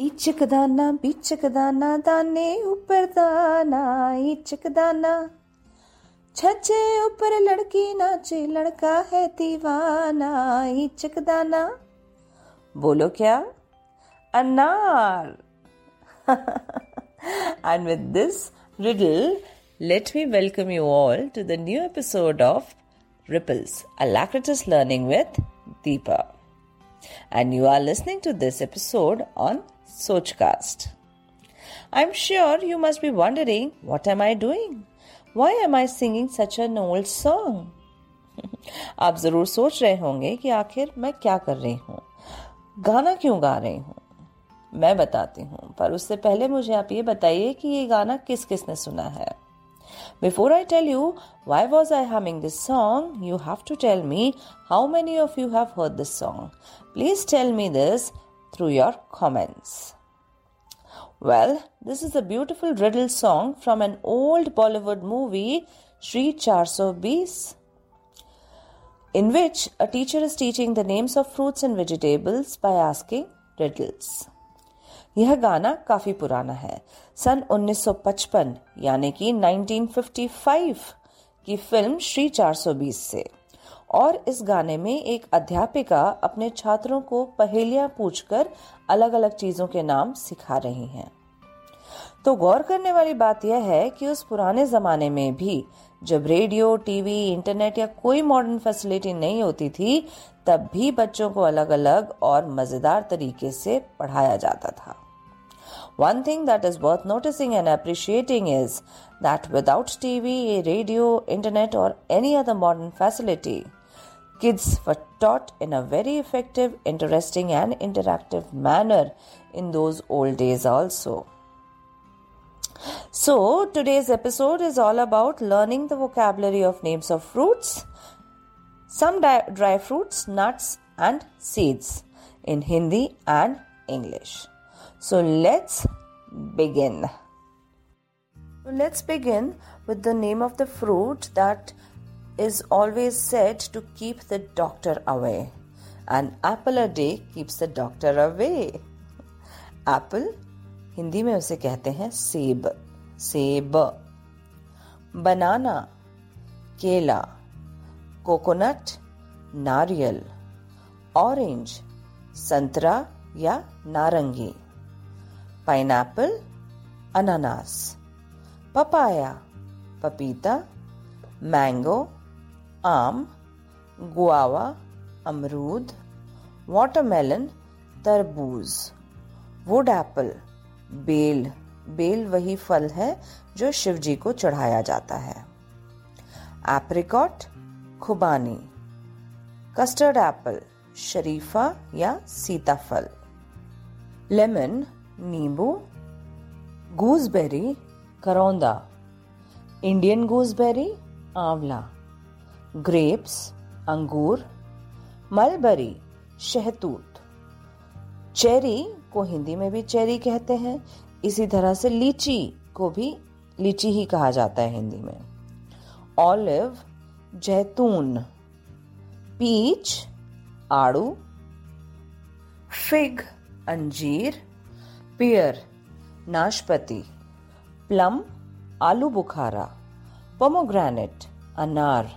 इचक दाना दाने ऊपर दाना इचक छचे ऊपर लड़की नाचे, लड़का है दीवाना इचक बोलो क्या? अनार। And with this riddle let me welcome you all to the new episode of ripples Alacritas learning with Deepa And you are listening to this episode on Sochcast. I'm sure you must be wondering what am I doing? Why am I singing such an old song? आप ज़रूर सोच रहे होंगे कि आखिर मैं क्या कर रही हूँ गाना क्यों गा रही हूँ मैं बताती हूँ पर उससे पहले मुझे आप ये बताइए कि ये गाना किस किस ने सुना है Before I tell you why was I humming this song, you have to tell me how many of you have heard this song. Please tell me this through your comments. Well, this is a beautiful riddle song from an old Bollywood movie, Sri Charso Bees, in which a teacher is teaching the names of fruits and vegetables by asking riddles. यह गाना काफ़ी पुराना है। सन 1955 यानी कि 1955 की film Shri 420 से और इस गाने में एक अध्यापिका अपने छात्रों को पहेलियाँ पूछकर अलग अलग चीज़ों के नाम सिखा रही हैं। तो गौर करने वाली बात यह है कि उस पुराने जमाने में भी जब रेडियो, टीवी, इंटरनेट या कोई मॉडर्न फैसिलिटी नहीं होती थी, तब भी बच्चों को अलग अलग और मज़ेदार तरीके से पढ़ाया जाता था। One thing that is worth noticing and appreciating is that without TV radio internet और any other modern facility kids taught in a very effective interesting and interactive manner in those old days also So, today's episode is all about learning the vocabulary of names of fruits, some dry fruits, nuts, and seeds in Hindi and English. So let's begin. Let's begin with the name of the fruit that is always said to keep the doctor away. An apple a day keeps the doctor away. Apple Hindi में उसे कहते हैं सेब सेब। बनाना, केला, coconut, नारियल, orange, संतरा या नारंगी। पाइनएप्पल, अनानास। पपाया, पपीता, मैंगो, आम, गुआवा, अमरूद, वाटरमेलन, तरबूज, वुड एप्पल। बेल। बेल वही फल है जो शिव जी को चढ़ाया जाता है। एप्रिकॉट, खुबानी। कस्टर्ड एप्पल, शरीफा या सीताफल। लेमन, नींबू। गूसबेरी, करौंदा। इंडियन गूसबेरी, आंवला। ग्रेप्स, अंगूर। मलबरी, शहतूत। चेरी को हिंदी में भी चेरी कहते हैं। इसी तरह से लीची को भी लीची ही कहा जाता है हिंदी में। ऑलिव, जैतून, पीच, आड़ू, फिग, अंजीर, पियर, नाशपति, प्लम, आलू बुखारा, पोमोग्रेनेट, अनार,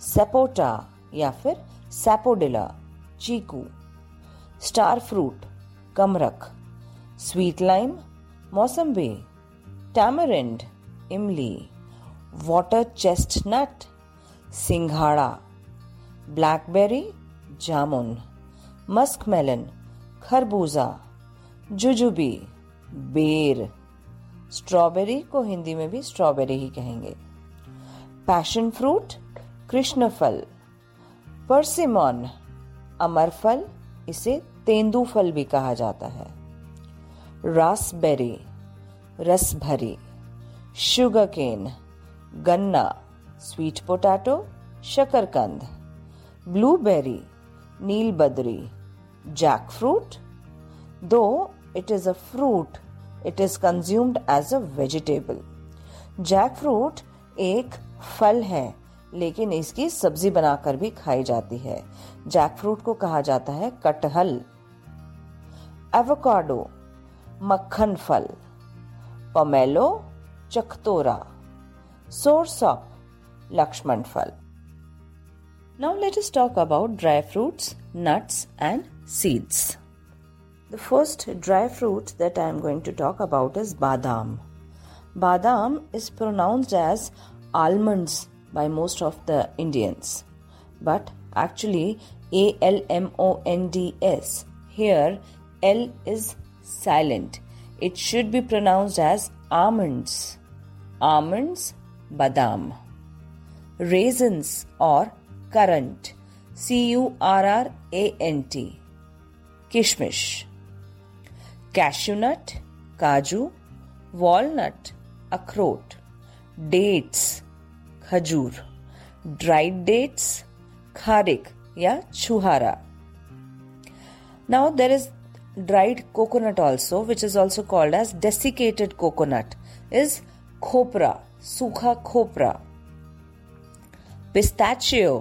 सेपोटा या फिर सेपोडिला, चीकू। स्टार फ्रूट कमरक स्वीट लाइम मौसम्बी टैमरिंड, इमली, वाटर चेस्टनट, सिंघाड़ा, ब्लैकबेरी, जामुन, मस्क मेलन, खरबूजा, जुजुबी, बेर। स्ट्रॉबेरी को हिंदी में भी स्ट्रॉबेरी ही कहेंगे। पैशन फ्रूट कृष्ण फल परसिमोन अमर फल इसे तेंदु फल भी कहा जाता है। रासबेरी रस भरी शुगर केन गन्ना स्वीट पोटैटो शकरकंद ब्लूबेरी जैक फ्रूट दो, it is a fruit, it is consumed as a vegetable jackfruit एक फल है लेकिन इसकी सब्ज़ी बनाकर भी खाई जाती है। जैक फ्रूट को कहा जाता है कटहल, एवोकाडो, मक्खन फल, पमेलो, चकतोरा ऑफ़ लक्ष्मण फल। Now let us talk about dry fruits nuts and seeds the first dry fruit that I am going to talk about is बादाम बादाम is pronounced as almonds by most of the indians but actually a l m o n d s here l is silent it should be pronounced as almonds. Almonds, badam. Raisins or currant. C U R R A N T. Kishmish. Cashew nut, kaju. Walnut, akhrot. Dates, खजूर dried dates kharik या छुहारा। Now there is dried coconut also which is also called as desiccated coconut is खोपरा सूखा खोपरा pistachio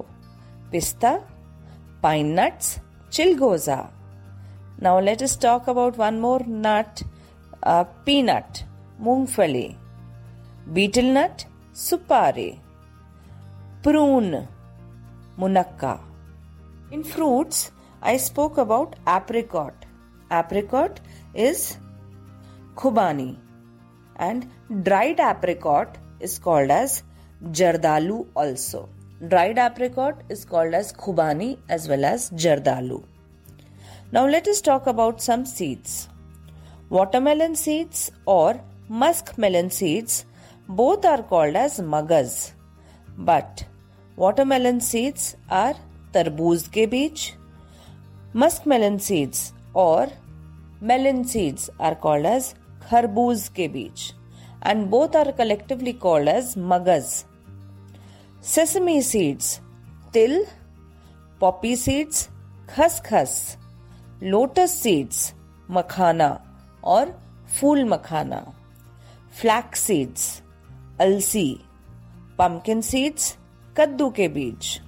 पिस्ता pine nuts चिलगोजा now let us talk about one more nut peanut मूंगफली betel nut सुपारी prune munakka. In fruits i spoke about apricot. Apricot is khubani and dried apricot is called as jardalu also. Dried apricot is called as khubani as well as jardalu. Now let us talk about some seeds. Watermelon seeds or muskmelon seeds both are called as magas but watermelon seeds are tarboos ke beech. Muskmelon seeds or melon seeds are called as kharbuz ke beech. And both are collectively called as magas. Sesame seeds, til, poppy seeds, khaskhas, lotus seeds, makhana or fool makhana, flax seeds, alsi, pumpkin seeds, kaddu ke beech.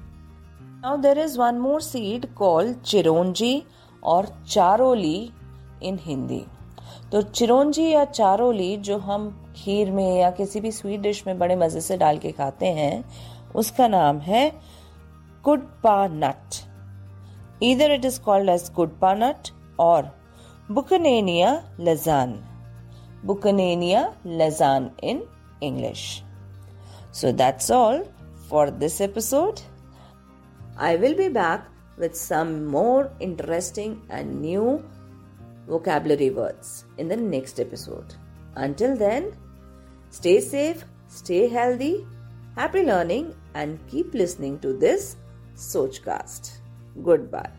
Now there is one more seed called chironji और चारोली इन हिंदी तो चिरौंजी या चारोली जो हम खीर में या किसी भी स्वीट डिश में बड़े मज़े से डाल के खाते हैं उसका नाम है कुडपा नट। इधर इट इज़ कॉल्ड एज कुडपा नट और Buchanania लजान। बुकनेनिया लजान in So that's all for this episode. I will be back with some more interesting and new vocabulary words in the next episode. Until then, stay safe, stay healthy, happy learning, and keep listening to this Sochcast. Goodbye.